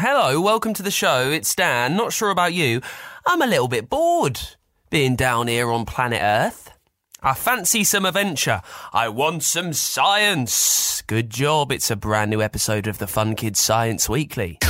Hello, welcome to the show. It's Dan. Not sure about you. I'm a little bit bored being down here on planet Earth. I fancy some adventure. I want some science. Good job. It's a brand new episode of the Fun Kids Science Weekly.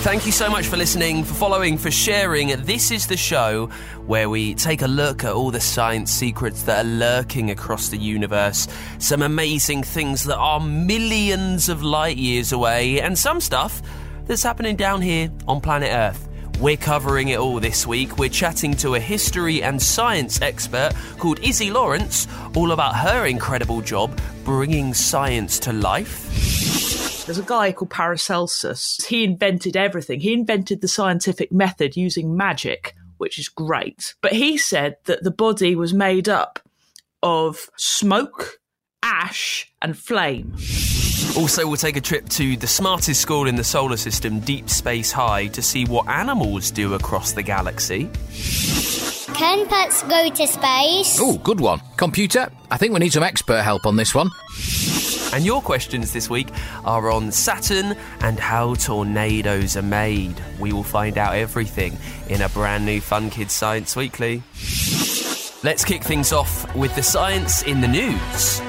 Thank you so much for listening, for following, for sharing. This is the show where we take a look at all the science secrets that are lurking across the universe. Some amazing things that are millions of light years away, and some stuff that's happening down here on planet Earth. We're covering it all this week. We're chatting to a history and science expert called Iszi Lawrence, all about her incredible job bringing science to life. There's a guy called Paracelsus. He invented everything. He invented the scientific method using magic, which is great. But he said that the body was made up of smoke, ash, and flame. Also, we'll take a trip to the smartest school in the solar system, Deep Space High, to see what animals do across the galaxy. Can pets go to space? Oh, good one. Computer, I think we need some expert help on this one. And your questions this week are on Saturn and how tornadoes are made. We will find out everything in a brand new Fun Kids Science Weekly. Let's kick things off with the science in the news.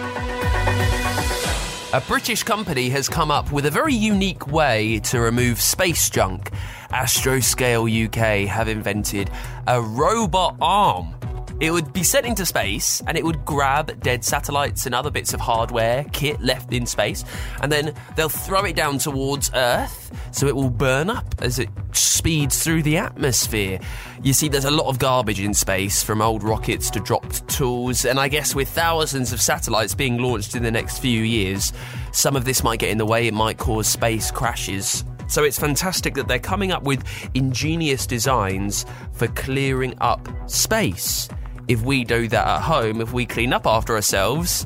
A British company has come up with a very unique way to remove space junk. Astroscale UK have invented a robot arm. It would be sent into space and it would grab dead satellites and other bits of hardware, kit left in space, and then they'll throw it down towards Earth so it will burn up as it speeds through the atmosphere. You see, there's a lot of garbage in space from old rockets to dropped tools, and I guess with thousands of satellites being launched in the next few years, some of this might get in the way, it might cause space crashes. So it's fantastic that they're coming up with ingenious designs for clearing up space. If we do that at home, if we clean up after ourselves,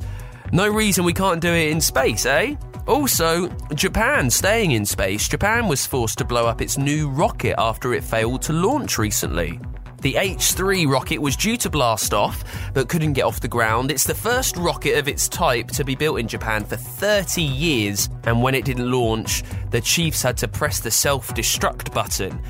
no reason we can't do it in space, eh? Also, Japan staying in space. Japan was forced to blow up its new rocket after it failed to launch recently. The H3 rocket was due to blast off, but couldn't get off the ground. It's the first rocket of its type to be built in Japan for 30 years, and when it didn't launch, the Chiefs had to press the self destruct button.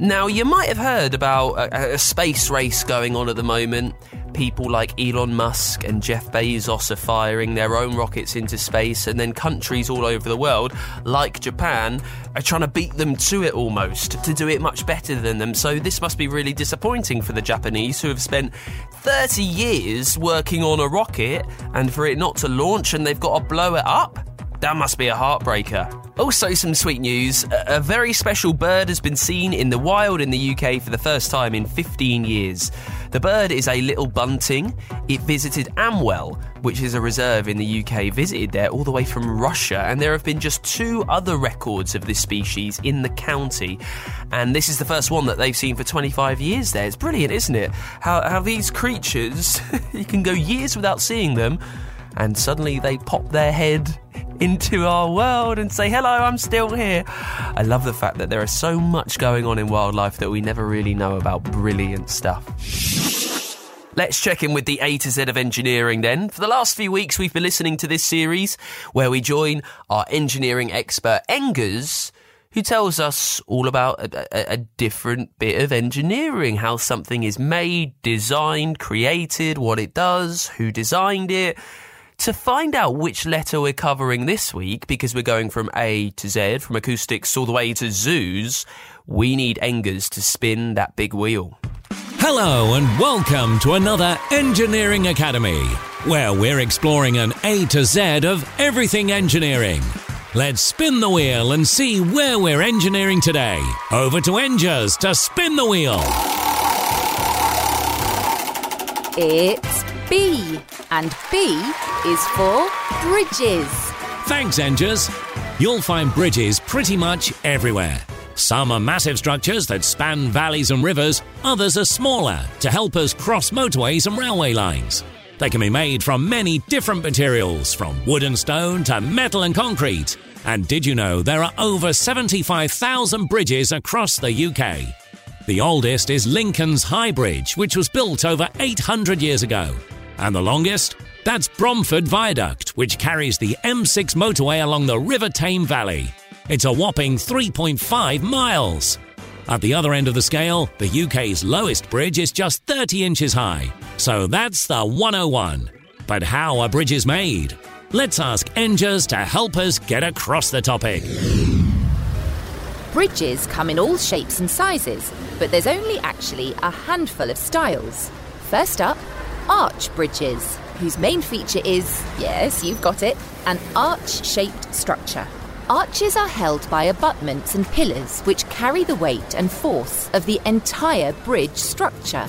Now, you might have heard about a, a, space race going on at the moment. People like Elon Musk and Jeff Bezos are firing their own rockets into space, and then countries all over the world, like Japan, are trying to beat them to it almost, to do it much better than them. So, this must be really disappointing for the Japanese who have spent 30 years working on a rocket and for it not to launch and they've got to blow it up. That must be a heartbreaker. Also, some sweet news. A very special bird has been seen in the wild in the UK for the first time in 15 years. The bird is a little bunting. It visited Amwell, which is a reserve in the UK, visited there all the way from Russia, and there have been just two other records of this species in the county. And this is the first one that they've seen for 25 years there. It's brilliant, isn't it? How, how these creatures, you can go years without seeing them, and suddenly they pop their head into our world and say, hello, I'm still here. I love the fact that there is so much going on in wildlife that we never really know about. Brilliant stuff. Let's check in with the A to Z of engineering then. For the last few weeks, we've been listening to this series where we join our engineering expert, Engers, who tells us all about a, a, a, different bit of engineering, how something is made, designed, created, what it does, who designed it. To find out which letter we're covering this week, because we're going from A to Z, from acoustics all the way to zoos, we need Engers to spin that big wheel. Hello, and welcome to another Engineering Academy, where we're exploring an A to Z of everything engineering. Let's spin the wheel and see where we're engineering today. Over to Engers to spin the wheel. It's B, and B is for bridges. Thanks, Engers. You'll find bridges pretty much everywhere. Some are massive structures that span valleys and rivers, others are smaller to help us cross motorways and railway lines. They can be made from many different materials, from wood and stone to metal and concrete. And did you know there are over 75,000 bridges across the UK? The oldest is Lincoln's High Bridge, which was built over 800 years ago. And the longest? That's Bromford Viaduct, which carries the M6 motorway along the River Tame Valley. It's a whopping 3.5 miles. At the other end of the scale, the UK's lowest bridge is just 30 inches high. So that's the 101. But how are bridges made? Let's ask Engers to help us get across the topic. Bridges come in all shapes and sizes, but there's only actually a handful of styles. First up, arch bridges, whose main feature is, yes, you've got it, an arch shaped structure. Arches are held by abutments and pillars which carry the weight and force of the entire bridge structure.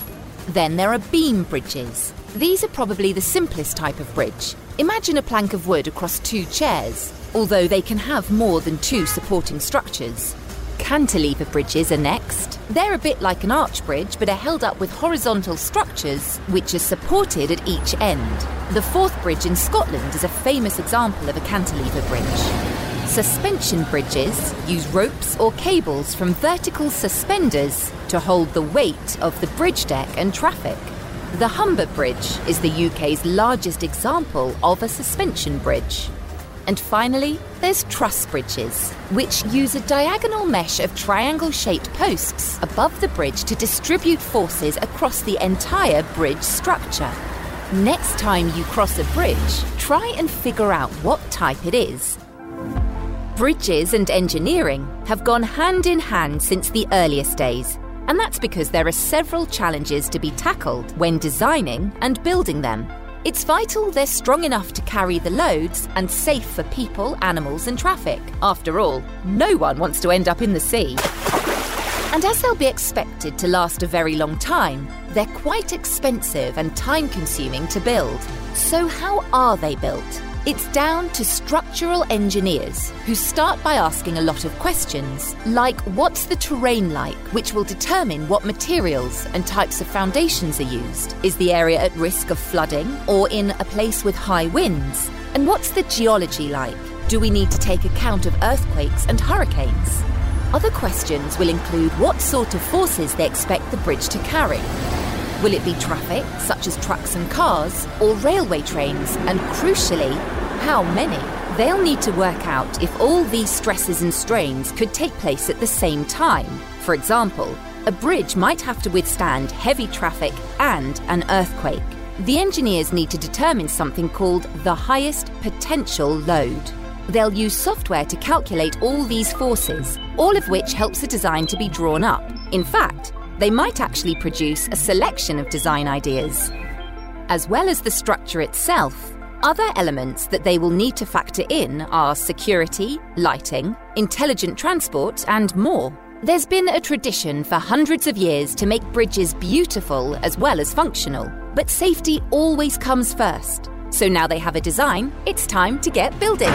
Then there are beam bridges. These are probably the simplest type of bridge. Imagine a plank of wood across two chairs, although they can have more than two supporting structures. Cantilever bridges are next. They're a bit like an arch bridge, but are held up with horizontal structures which are supported at each end. The Forth Bridge in Scotland is a famous example of a cantilever bridge. Suspension bridges use ropes or cables from vertical suspenders to hold the weight of the bridge deck and traffic. The Humber Bridge is the UK's largest example of a suspension bridge. And finally, there's truss bridges, which use a diagonal mesh of triangle shaped posts above the bridge to distribute forces across the entire bridge structure. Next time you cross a bridge, try and figure out what type it is. Bridges and engineering have gone hand in hand since the earliest days, and that's because there are several challenges to be tackled when designing and building them. It's vital they're strong enough to carry the loads and safe for people, animals, and traffic. After all, no one wants to end up in the sea. And as they'll be expected to last a very long time, they're quite expensive and time consuming to build. So, how are they built? It's down to structural engineers who start by asking a lot of questions, like what's the terrain like, which will determine what materials and types of foundations are used. Is the area at risk of flooding or in a place with high winds? And what's the geology like? Do we need to take account of earthquakes and hurricanes? Other questions will include what sort of forces they expect the bridge to carry. Will it be traffic, such as trucks and cars, or railway trains? And crucially, how many? They'll need to work out if all these stresses and strains could take place at the same time. For example, a bridge might have to withstand heavy traffic and an earthquake. The engineers need to determine something called the highest potential load. They'll use software to calculate all these forces, all of which helps the design to be drawn up. In fact, they might actually produce a selection of design ideas. As well as the structure itself, other elements that they will need to factor in are security, lighting, intelligent transport, and more. There's been a tradition for hundreds of years to make bridges beautiful as well as functional, but safety always comes first. So now they have a design, it's time to get building.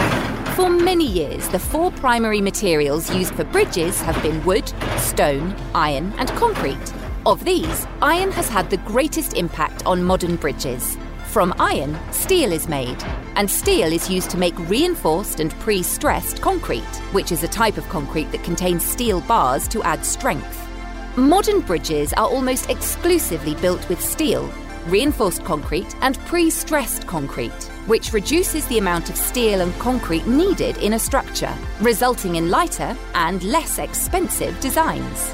For many years, the four primary materials used for bridges have been wood, stone, iron, and concrete. Of these, iron has had the greatest impact on modern bridges. From iron, steel is made, and steel is used to make reinforced and pre stressed concrete, which is a type of concrete that contains steel bars to add strength. Modern bridges are almost exclusively built with steel, reinforced concrete, and pre stressed concrete, which reduces the amount of steel and concrete needed in a structure, resulting in lighter and less expensive designs.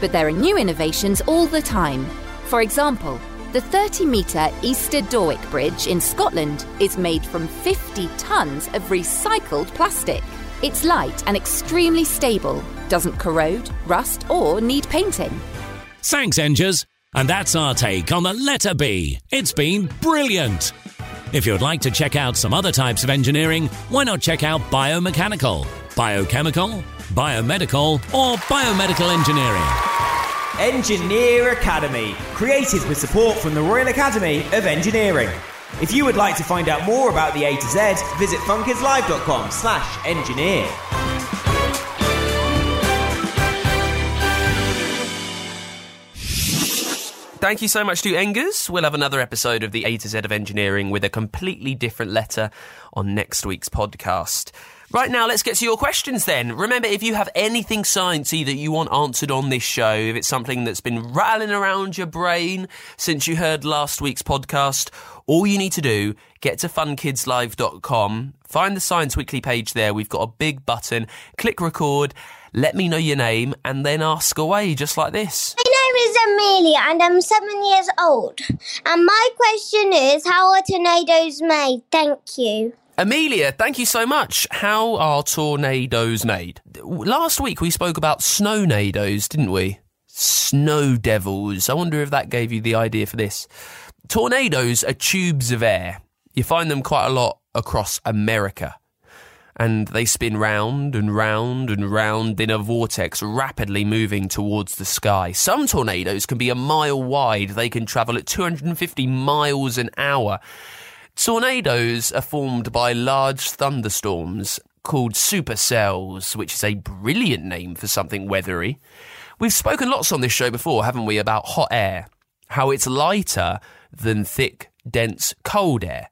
But there are new innovations all the time. For example, the 30 metre Easter Dawyck Bridge in Scotland is made from 50 tonnes of recycled plastic. It's light and extremely stable, doesn't corrode, rust, or need painting. Thanks, Engers. And that's our take on the letter B. It's been brilliant. If you'd like to check out some other types of engineering, why not check out biomechanical, biochemical, biomedical, or biomedical engineering? Engineer Academy, created with support from the Royal Academy of Engineering. If you would like to find out more about the A to Z, visit funkidslive.com slash engineer. Thank you so much to Engers. We'll have another episode of the A to Z of Engineering with a completely different letter on next week's podcast. Right now, let's get to your questions then. Remember, if you have anything sciencey that you want answered on this show, if it's something that's been rattling around your brain since you heard last week's podcast, all you need to do, get to funkidslive.com, find the Science Weekly page there. We've got a big button, click record, let me know your name, and then ask away just like this. Is Amelia and I'm seven years old. And my question is how are tornadoes made? Thank you. Amelia, thank you so much. How are tornadoes made? Last week we spoke about snownadoes, didn't we? Snow devils. I wonder if that gave you the idea for this. Tornadoes are tubes of air. You find them quite a lot across America. And they spin round and round and round in a vortex, rapidly moving towards the sky. Some tornadoes can be a mile wide. They can travel at 250 miles an hour. Tornadoes are formed by large thunderstorms called supercells, which is a brilliant name for something weathery. We've spoken lots on this show before, haven't we, about hot air, how it's lighter than thick, dense, cold air,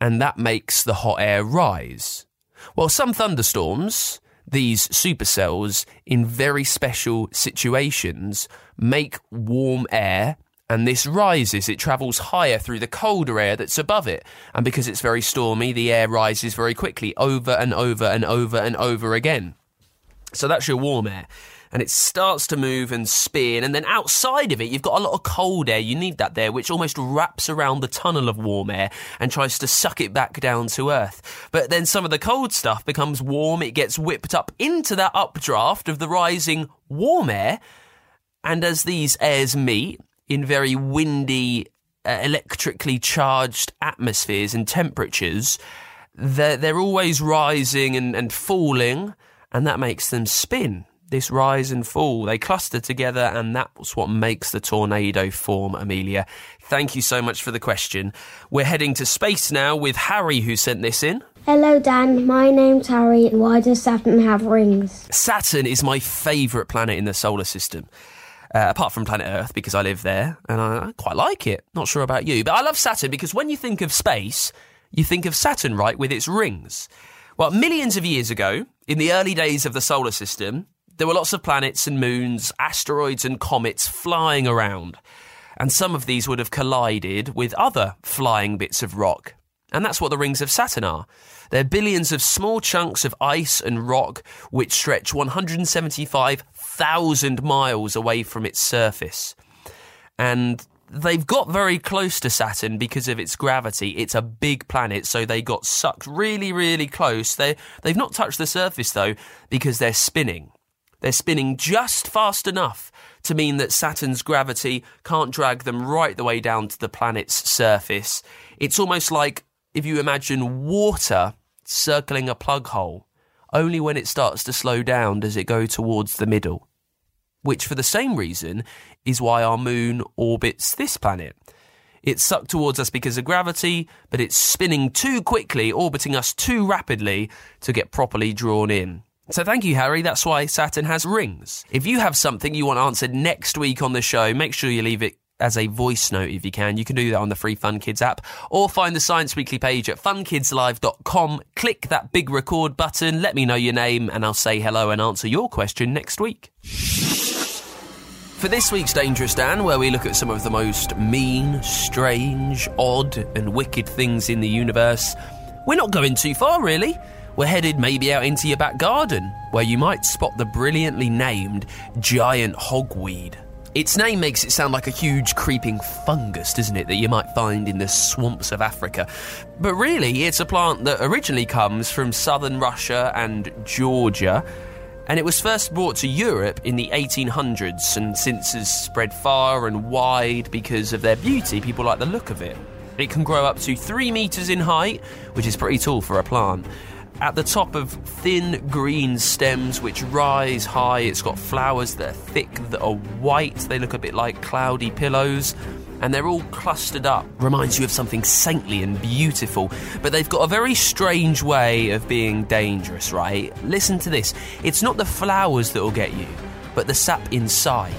and that makes the hot air rise. Well, some thunderstorms, these supercells, in very special situations, make warm air and this rises. It travels higher through the colder air that's above it. And because it's very stormy, the air rises very quickly over and over and over and over again. So that's your warm air. And it starts to move and spin. And then outside of it, you've got a lot of cold air. You need that there, which almost wraps around the tunnel of warm air and tries to suck it back down to Earth. But then some of the cold stuff becomes warm. It gets whipped up into that updraft of the rising warm air. And as these airs meet, in very windy, uh, electrically charged atmospheres and temperatures, they're, they're always rising and, and falling, and that makes them spin. This rise and fall, they cluster together, and that's what makes the tornado form, Amelia. Thank you so much for the question. We're heading to space now with Harry, who sent this in. Hello, Dan. My name's Harry. Why does Saturn have rings? Saturn is my favourite planet in the solar system. Uh, apart from planet Earth, because I live there and I, I quite like it. Not sure about you, but I love Saturn because when you think of space, you think of Saturn, right, with its rings. Well, millions of years ago, in the early days of the solar system, there were lots of planets and moons, asteroids and comets flying around. And some of these would have collided with other flying bits of rock. And that's what the rings of Saturn are. They're billions of small chunks of ice and rock which stretch 175,000 miles away from its surface. And they've got very close to Saturn because of its gravity. It's a big planet, so they got sucked really, really close. They they've not touched the surface though because they're spinning. They're spinning just fast enough to mean that Saturn's gravity can't drag them right the way down to the planet's surface. It's almost like if you imagine water circling a plug hole. Only when it starts to slow down does it go towards the middle. Which, for the same reason, is why our moon orbits this planet. It's sucked towards us because of gravity, but it's spinning too quickly, orbiting us too rapidly to get properly drawn in. So thank you, Harry. That's why Saturn has rings. If you have something you want answered next week on the show, make sure you leave it as a voice note if you can. You can do that on the free Fun Kids app or find the Science Weekly page at funkidslive.com. Click that big record button, let me know your name, and I'll say hello and answer your question next week. For this week's Dangerous Dan, where we look at some of the most mean, strange, odd, and wicked things in the universe, we're not going too far, really. We're headed maybe out into your back garden, where you might spot the brilliantly named giant hogweed. Its name makes it sound like a huge creeping fungus, doesn't it, that you might find in the swamps of Africa. But really, it's a plant that originally comes from southern Russia and Georgia. And it was first brought to Europe in the 1800s and since has spread far and wide because of their beauty. People like the look of it. It can grow up to three metres in height, which is pretty tall for a plant at the top of thin green stems which rise high. It's got flowers that are thick, that are white. They look a bit like cloudy pillows. And they're all clustered up. Reminds you of something saintly and beautiful. But they've got a very strange way of being dangerous, right? Listen to this. It's not the flowers that will get you, but the sap inside.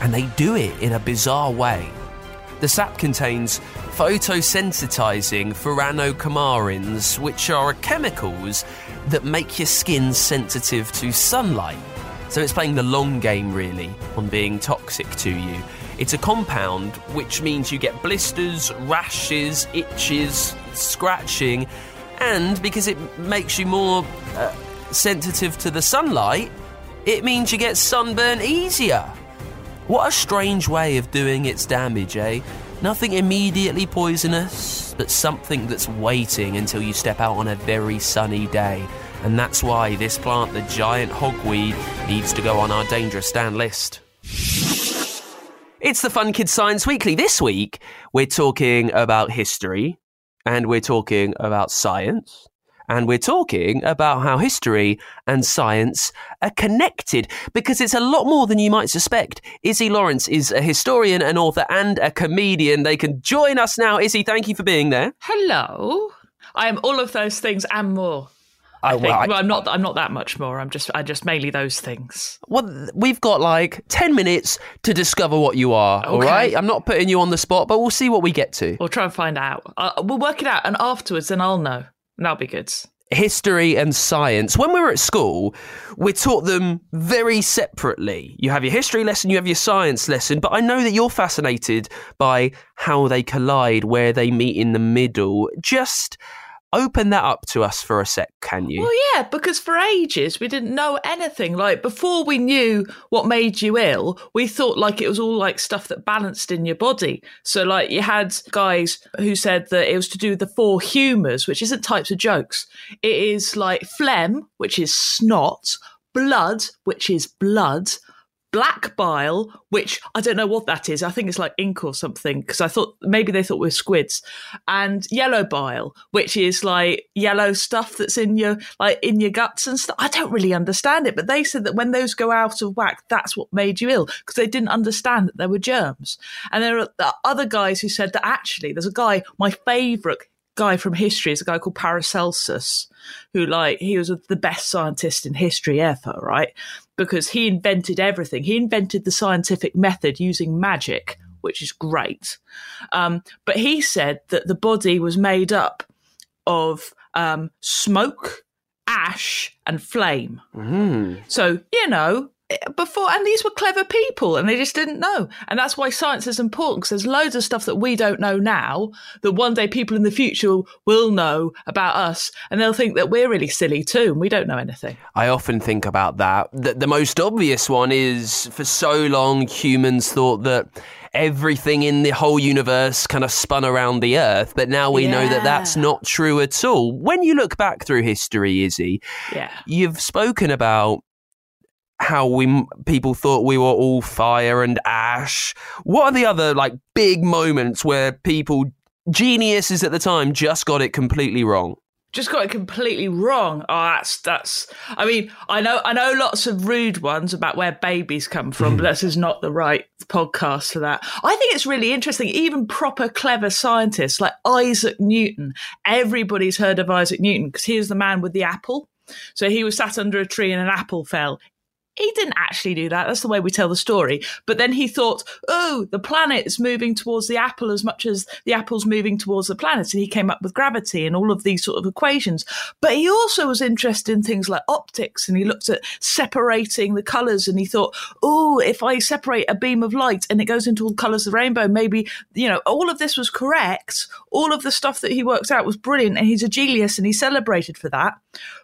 And they do it in a bizarre way. The sap contains photosensitizing furanocoumarins, which are chemicals that make your skin sensitive to sunlight. So it's playing the long game, really, on being toxic to you. It's a compound which means you get blisters, rashes, itches, scratching, and because it makes you more uh, sensitive to the sunlight, it means you get sunburn easier. What a strange way of doing its damage, eh? Nothing immediately poisonous, but something that's waiting until you step out on a very sunny day. And that's why this plant, the giant hogweed, needs to go on our dangerous stand list. It's the Fun Kids Science Weekly. This week, we're talking about history, and we're talking about science, and we're talking about how history and science are connected because it's a lot more than you might suspect. Iszi Lawrence is a historian, an author, and a comedian. They can join us now. Iszi, thank you for being there. Hello. I am all of those things and more. I Oh, think. well, I- Well, I'm not. I'm not that much more. I'm just. I just mainly those things. Well, we've got like 10 minutes to discover what you are, all Okay. right? I'm not putting you on the spot, but we'll see what we get to. We'll try and find out. Uh, we'll work it out, and afterwards, then I'll know. That'll be good. history and science. When we were at school, we taught them very separately. You have your history lesson, you have your science lesson, but I know that you're fascinated by how they collide, where they meet in the middle. Just open that up to us for a sec, can you? Well, yeah, because for ages we didn't know anything. Like before we knew what made you ill, we thought like it was all like stuff that balanced in your body. So like you had guys who said that it was to do with the four humours, which isn't types of jokes. It is like phlegm, which is snot, blood, which is blood. Black bile, which I don't know what that is. I think it's like ink or something because I thought maybe they thought we were squids. And yellow bile, which is like yellow stuff that's in your like in your guts and stuff. I don't really understand it, but they said that when those go out of whack, that's what made you ill because they didn't understand that there were germs. And there are other guys who said that actually there's a guy, my favourite guy from history is a guy called Paracelsus, who like he was the best scientist in history ever, right? Because he invented everything. He invented the scientific method using magic, which is great. Um, but he said that the body was made up of um, smoke, ash, and flame. So, you know, before, and these were clever people and they just didn't know. And that's why science is important because there's loads of stuff that we don't know now that one day people in the future will know about us and they'll think that we're really silly too and we don't know anything. I often think about that. The, the most obvious one is for so long, humans thought that everything in the whole universe kind of spun around the earth, but now we know that that's not true at all. When you look back through history, Iszi, Yeah. you've spoken about how we people thought we were all fire and ash. What are the other like big moments where people geniuses at the time just got it completely wrong? just got it completely wrong. Oh, that's that's. I mean, I know I know lots of rude ones about where babies come from, but hmm. this is not the right podcast for that. I think it's really interesting. Even proper clever scientists like Isaac Newton. Everybody's heard of Isaac Newton because he was the man with the apple. So he was sat under a tree and an apple fell. He didn't actually do that. That's the way we tell the story. But then he thought, oh, the planet is moving towards the apple as much as the apple's moving towards the planet. And he came up with gravity and all of these sort of equations. But he also was interested in things like optics and he looked at separating the colours and he thought, oh, if I separate a beam of light and it goes into all colours of the rainbow, maybe, you know, all of this was correct. All of the stuff that he worked out was brilliant and he's a genius and he's celebrated for that.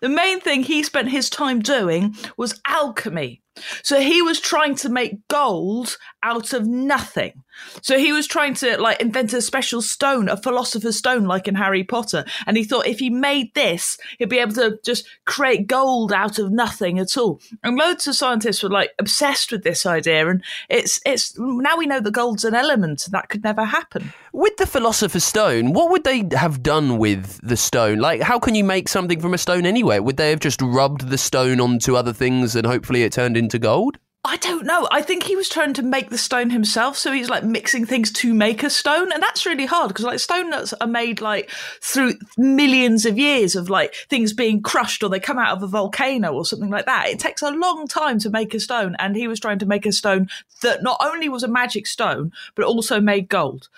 The main thing he spent his time doing was alchemy me. So he was trying to make gold out of nothing. So he was trying to like invent a special stone, a philosopher's stone, like in Harry Potter. And he thought if he made this, he'd be able to just create gold out of nothing at all. And loads of scientists were like obsessed with this idea. And it's it's now we know that gold's an element. And that could never happen. With the Philosopher's Stone, what would they have done with the stone? Like, how can you make something from a stone anyway? Would they have just rubbed the stone onto other things and hopefully it turned into gold? I don't know. I think he was trying to make the stone himself, so he's like mixing things to make a stone, and that's really hard because like stone nuts are made like through millions of years of like things being crushed or they come out of a volcano or something like that. It takes a long time to make a stone, and he was trying to make a stone that not only was a magic stone but also made gold.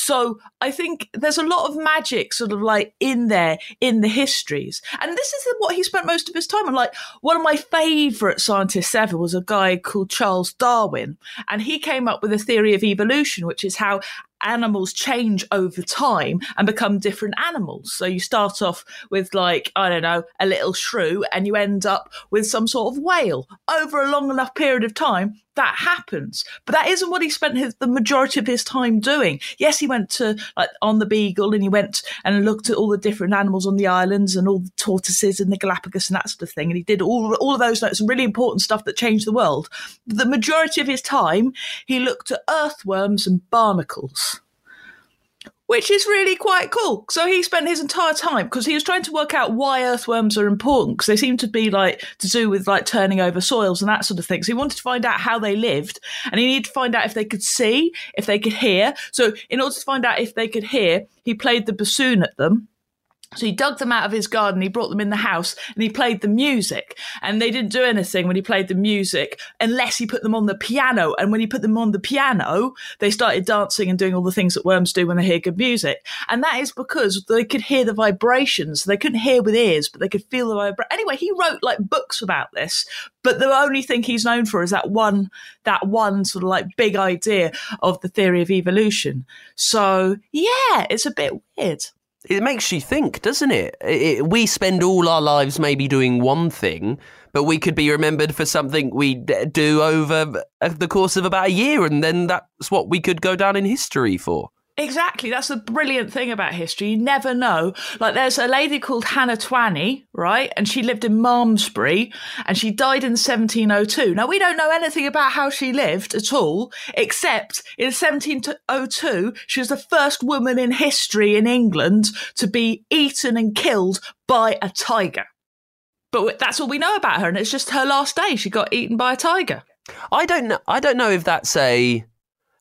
So I think there's a lot of magic sort of like in there in the histories, and this is what he spent most of his time on. Like one of my favourite scientists ever was a guy called Charles Darwin, and he came up with a theory of evolution, which is how animals change over time and become different animals. So you start off with like, I don't know, a little shrew and you end up with some sort of whale. Over a long enough period of time, that happens. But that isn't what he spent his, the majority of his time doing. Yes, he went to like on the Beagle and he went and looked at all the different animals on the islands and all the tortoises and the Galapagos and that sort of thing. And he did all all of those some really important stuff that changed the world. But The majority of his time, he looked at earthworms and barnacles which is really quite cool. So he spent his entire time because he was trying to work out why earthworms are important because they seem to be like to do with like turning over soils and that sort of thing. So he wanted to find out how they lived and he needed to find out if they could see, if they could hear. So in order to find out if they could hear, he played the bassoon at them so he dug them out of his garden, he brought them in the house, and he played the music. And they didn't do anything when he played the music unless he put them on the piano. And when he put them on the piano, they started dancing and doing all the things that worms do when they hear good music. And that is because they could hear the vibrations. They couldn't hear with ears, but they could feel the vibration. Anyway, he wrote like books about this, but the only thing he's known for is that one, that one sort of like big idea of the theory of evolution. So yeah, it's a bit weird it makes you think, doesn't it? It? We spend all our lives maybe doing one thing, but we could be remembered for something we do over the course of about a year, and then that's what we could go down in history for. Exactly. That's the brilliant thing about history. You never know. Like there's a lady called Hannah Twynnoy, right? And she lived in Malmesbury and she died in 1702. Now we don't know anything about how she lived at all, except in 1702, she was the first woman in history in England to be eaten and killed by a tiger. But that's all we know about her. And it's just her last day. She got eaten by a tiger. I don't know. I don't know if that's a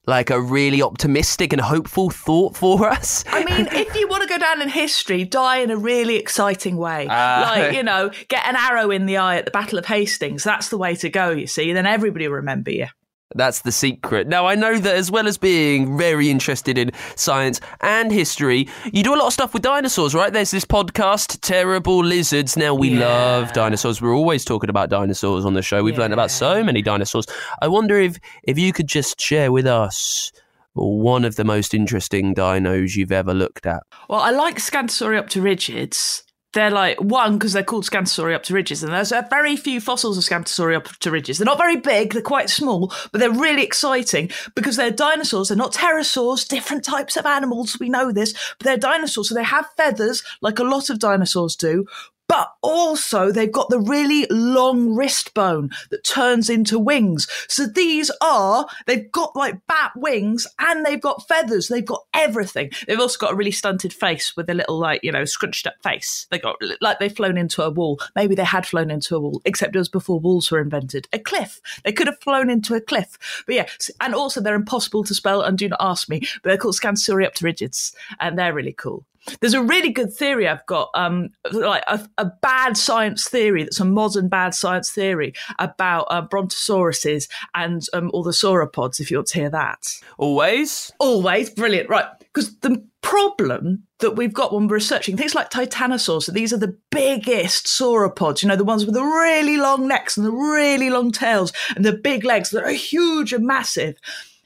like a really optimistic and hopeful thought for us. I mean, if you want to go down in history, die in a really exciting way. Uh, like, you know, get an arrow in the eye at the Battle of Hastings. That's the way to go, you see. Then everybody will remember you. That's the secret. Now, I know that as well as being very interested in science and history, you do a lot of stuff with dinosaurs, right? There's this podcast, Terrible Lizards. Now, we yeah. love dinosaurs. We're always talking about dinosaurs on the show. We've yeah. learned about so many dinosaurs. I wonder if, if you could just share with us one of the most interesting dinos you've ever looked at. Well, I like Scansoriopterygids they're like one because they're called Scansoriopterygids, and there's a very few fossils of Scansoriopterygids. They're not very big; they're quite small, but they're really exciting because they're dinosaurs. They're not pterosaurs, different types of animals. We know this, but they're dinosaurs, so they have feathers like a lot of dinosaurs do but also they've got the really long wrist bone that turns into wings. So these are, they've got like bat wings and they've got feathers. They've got everything. They've also got a really stunted face with a little like, you know, scrunched up face. They got like they've flown into a wall. Maybe they had flown into a wall, except it was before walls were invented. A cliff. They could have flown into a cliff. But yeah, and also they're impossible to spell and do not ask me, but they're called Scansoriopterygids and they're really cool. There's a really good theory I've got, um, like a, a, bad science theory that's a modern bad science theory about uh, brontosauruses and um, all the sauropods. If you want to hear that, always, always brilliant, right? Because the problem that we've got when we're researching things like titanosaurs, so these are the biggest sauropods, you know, the ones with the really long necks and the really long tails and the big legs that are huge and massive,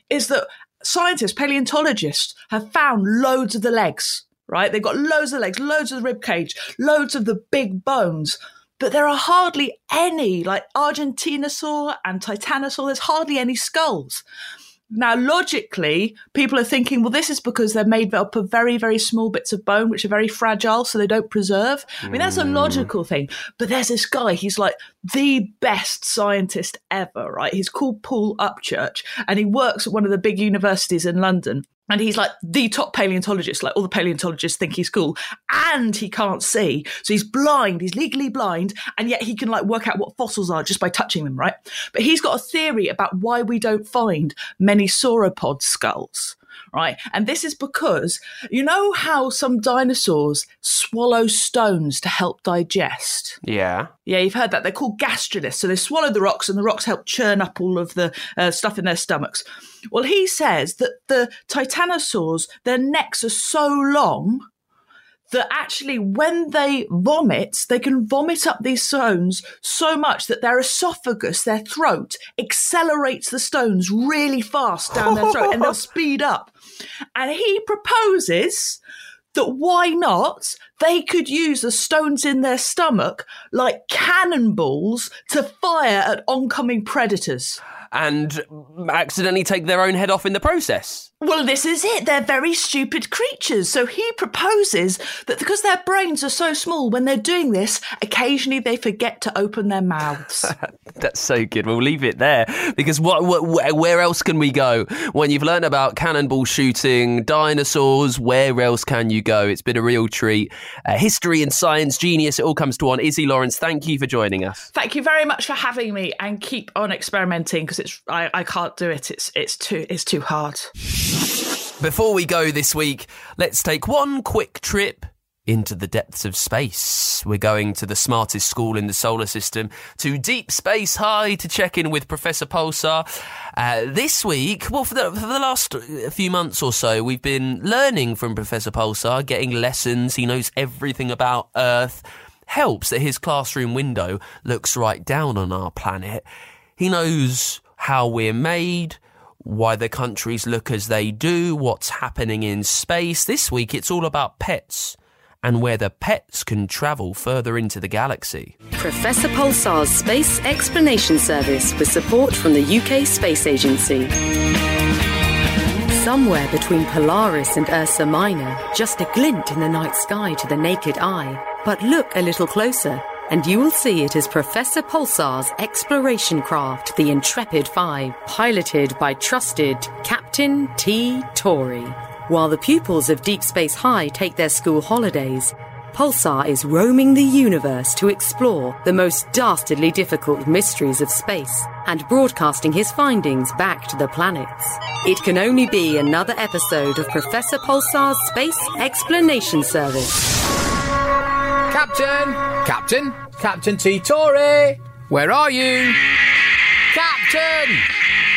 is that scientists, paleontologists, have found loads of the legs right? They've got loads of legs, loads of the rib cage, loads of the big bones. But there are hardly any, like Argentinosaur and Titanosaur, there's hardly any skulls. Now, logically, people are thinking, well, this is because they're made up of very, very small bits of bone, which are very fragile, so they don't preserve. I mean, that's a mm. logical thing. But there's this guy, he's like the best scientist ever, right? He's called Paul Upchurch, and he works at one of the big universities in London. And he's like the top paleontologist. Like all the paleontologists think he's cool. And he can't see. So he's blind. He's legally blind. And yet he can like work out what fossils are just by touching them right? But he's got a theory about why we don't find many sauropod skulls right? And this is because you know how some dinosaurs swallow stones to help digest? Yeah. Yeah, you've heard that. They're called gastroliths. So they swallow the rocks and the rocks help churn up all of the uh, stuff in their stomachs. Well, he says that the titanosaurs, their necks are so long that actually when they vomit, they can vomit up these stones so much that their esophagus, their throat, accelerates the stones really fast down their throat and they'll speed up. And he proposes that why not they could use the stones in their stomach like cannonballs to fire at oncoming predators. And accidentally take their own head off in the process. Well, this is it. They're very stupid creatures. So he proposes that because their brains are so small, when they're doing this, occasionally they forget to open their mouths. That's so good. We'll leave it there because what, what, where else can we go when you've learned about cannonball shooting, dinosaurs? Where else can you go? It's been a real treat. Uh, history and science genius. It all comes to one. Iszi Lawrence, thank you for joining us. Thank you very much for having me, and keep on experimenting because it's I, I can't do it. It's it's too it's too hard. Before we go this week, let's take one quick trip into the depths of space. We're going to the smartest school in the solar system, to Deep Space High, to check in with Professor Pulsar. Uh, this week, well, for the, for the last few months or so, we've been learning from Professor Pulsar, getting lessons. He knows everything about Earth. Helps that his classroom window looks right down on our planet. He knows how we're made, why the countries look as they do, what's happening in space. This week it's all about pets and whether pets can travel further into the galaxy. Professor Pulsar's Space Explanation Service with support from the UK Space Agency. Somewhere between Polaris and Ursa Minor, just a glint in the night sky to the naked eye. But look a little closer and you will see it is Professor Pulsar's exploration craft, the Intrepid 5, piloted by trusted Captain T. Torrey. While the pupils of Deep Space High take their school holidays, Pulsar is roaming the universe to explore the most dastardly difficult mysteries of space and broadcasting his findings back to the planets. It can only be another episode of Professor Pulsar's Space Explanation Service. Captain! Captain! Captain T. Torrey! Where are you? Captain!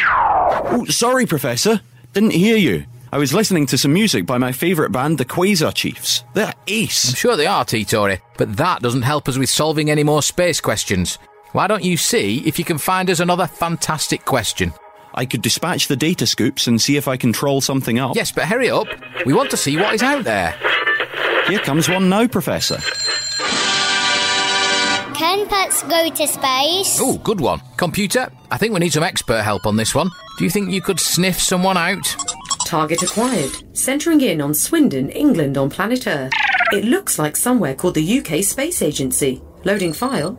Oh, sorry, Professor. Didn't hear you. I was listening to some music by my favourite band, the Quasar Chiefs. They're ace. I'm sure they are, T. Torrey, but that doesn't help us with solving any more space questions. Why don't you see if you can find us another fantastic question? I could dispatch the data scoops and see if I can troll something up. Yes, but hurry up. We want to see what is out there. Here comes one now, Professor. Can pets go to space? Oh, good one. Computer, I think we need some expert help on this one. Do you think you could sniff someone out? Target acquired. Centering in on Swindon, England on planet Earth. It looks like somewhere called the UK Space Agency. Loading file.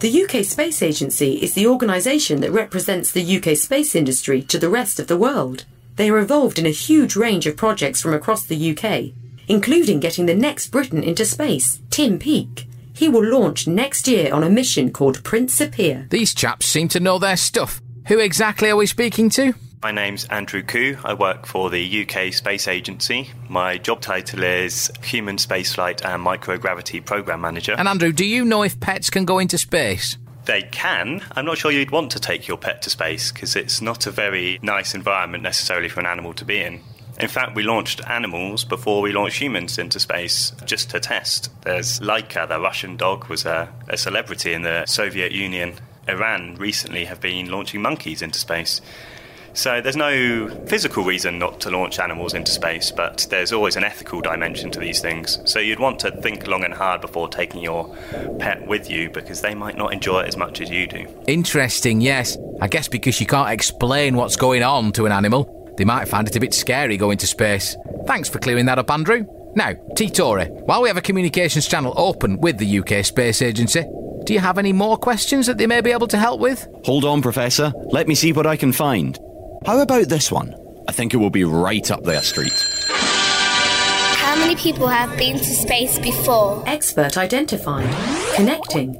The UK Space Agency is the organisation that represents the UK space industry to the rest of the world. They are involved in a huge range of projects from across the UK, including getting the next Briton into space, Tim Peake. He will launch next year on a mission called Prince Principia. These chaps seem to know their stuff. Who exactly are we speaking to? My name's Andrew Kuh. I work for the UK Space Agency. My job title is Human Spaceflight and Microgravity Program Manager. And Andrew, do you know if pets can go into space? They can. I'm not sure you'd want to take your pet to space because it's not a very nice environment necessarily for an animal to be in. In fact, we launched animals before we launched humans into space just to test. There's Laika, the Russian dog, was a, a celebrity in the Soviet Union. Iran recently have been launching monkeys into space. So there's no physical reason not to launch animals into space, but there's always an ethical dimension to these things. So you'd want to think long and hard before taking your pet with you because they might not enjoy it as much as you do. Interesting, yes. I guess because you can't explain what's going on to an animal. They might find it a bit scary going to space. Thanks for clearing that up, Andrew. Now, T. Torrey, while we have a communications channel open with the UK Space Agency, do you have any more questions that they may be able to help with? Hold on, Professor. Let me see what I can find. How about this one? I think it will be right up their street. How many people have been to space before? Expert identified. Connecting.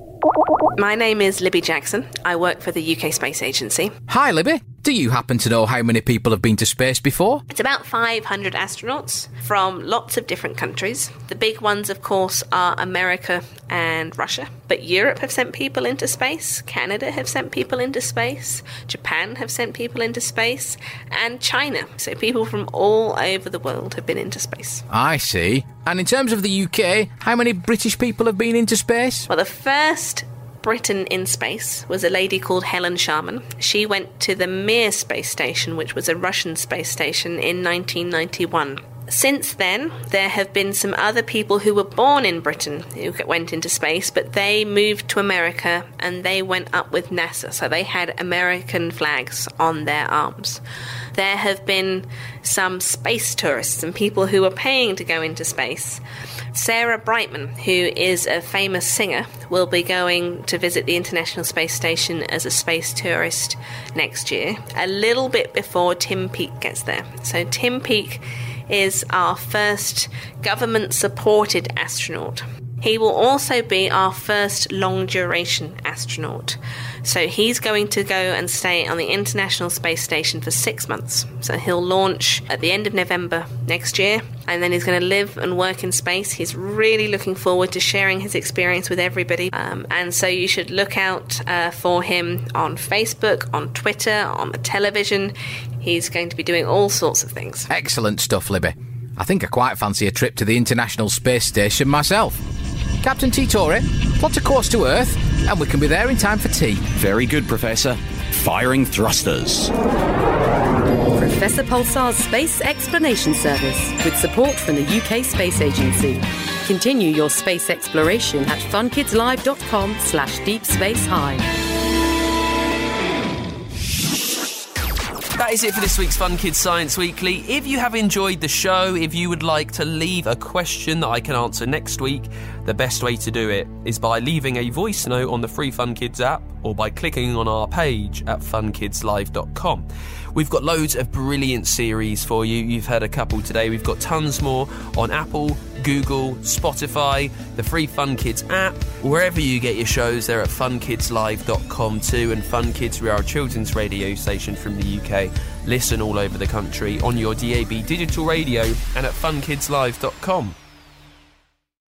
My name is Libby Jackson. I work for the UK Space Agency. Hi, Libby. Do you happen to know how many people have been to space before? It's about 500 astronauts from lots of different countries. The big ones, of course, are America and Russia. But Europe have sent people into space, Canada have sent people into space, Japan have sent people into space, and China. So people from all over the world have been into space. I see. And in terms of the UK, how many British people have been into space? Well, the first Briton in space was a lady called Helen Sharman. She went to the Mir space station, which was a Russian space station, in 1991. Since then, there have been some other people who were born in Britain who went into space, but they moved to America and they went up with NASA, so they had American flags on their arms. There have been some space tourists and people who were paying to go into space. Sarah Brightman, who is a famous singer, will be going to visit the International Space Station as a space tourist next year, a little bit before Tim Peake gets there. So, Tim Peake is our first government supported astronaut. He will also be our first long duration astronaut. So he's going to go and stay on the International Space Station for six months. So he'll launch at the end of November next year, and then he's going to live and work in space. He's really looking forward to sharing his experience with everybody. Um, and so you should look out uh, for him on Facebook, on Twitter, on the television. He's going to be doing all sorts of things. Excellent stuff, Libby. I think I quite fancy a trip to the International Space Station myself. Captain Titore, plot a course to Earth, and we can be there in time for tea. Very good, Professor. Firing thrusters. Professor Pulsar's Space Explanation Service with support from the UK Space Agency. Continue your space exploration at funkidslive.com slash deepspacehigh. That is it for this week's Fun Kids Science Weekly. If you have enjoyed the show, if you would like to leave a question that I can answer next week, the best way to do it is by leaving a voice note on the free Fun Kids app or by clicking on our page at funkidslive.com. We've got loads of brilliant series for you. You've heard a couple today. We've got tons more on Apple, Google, Spotify, the free Fun Kids app, wherever you get your shows. They're at funkidslive.com too. And Fun Kids, we are a children's radio station from the UK. Listen all over the country on your DAB digital radio and at funkidslive.com.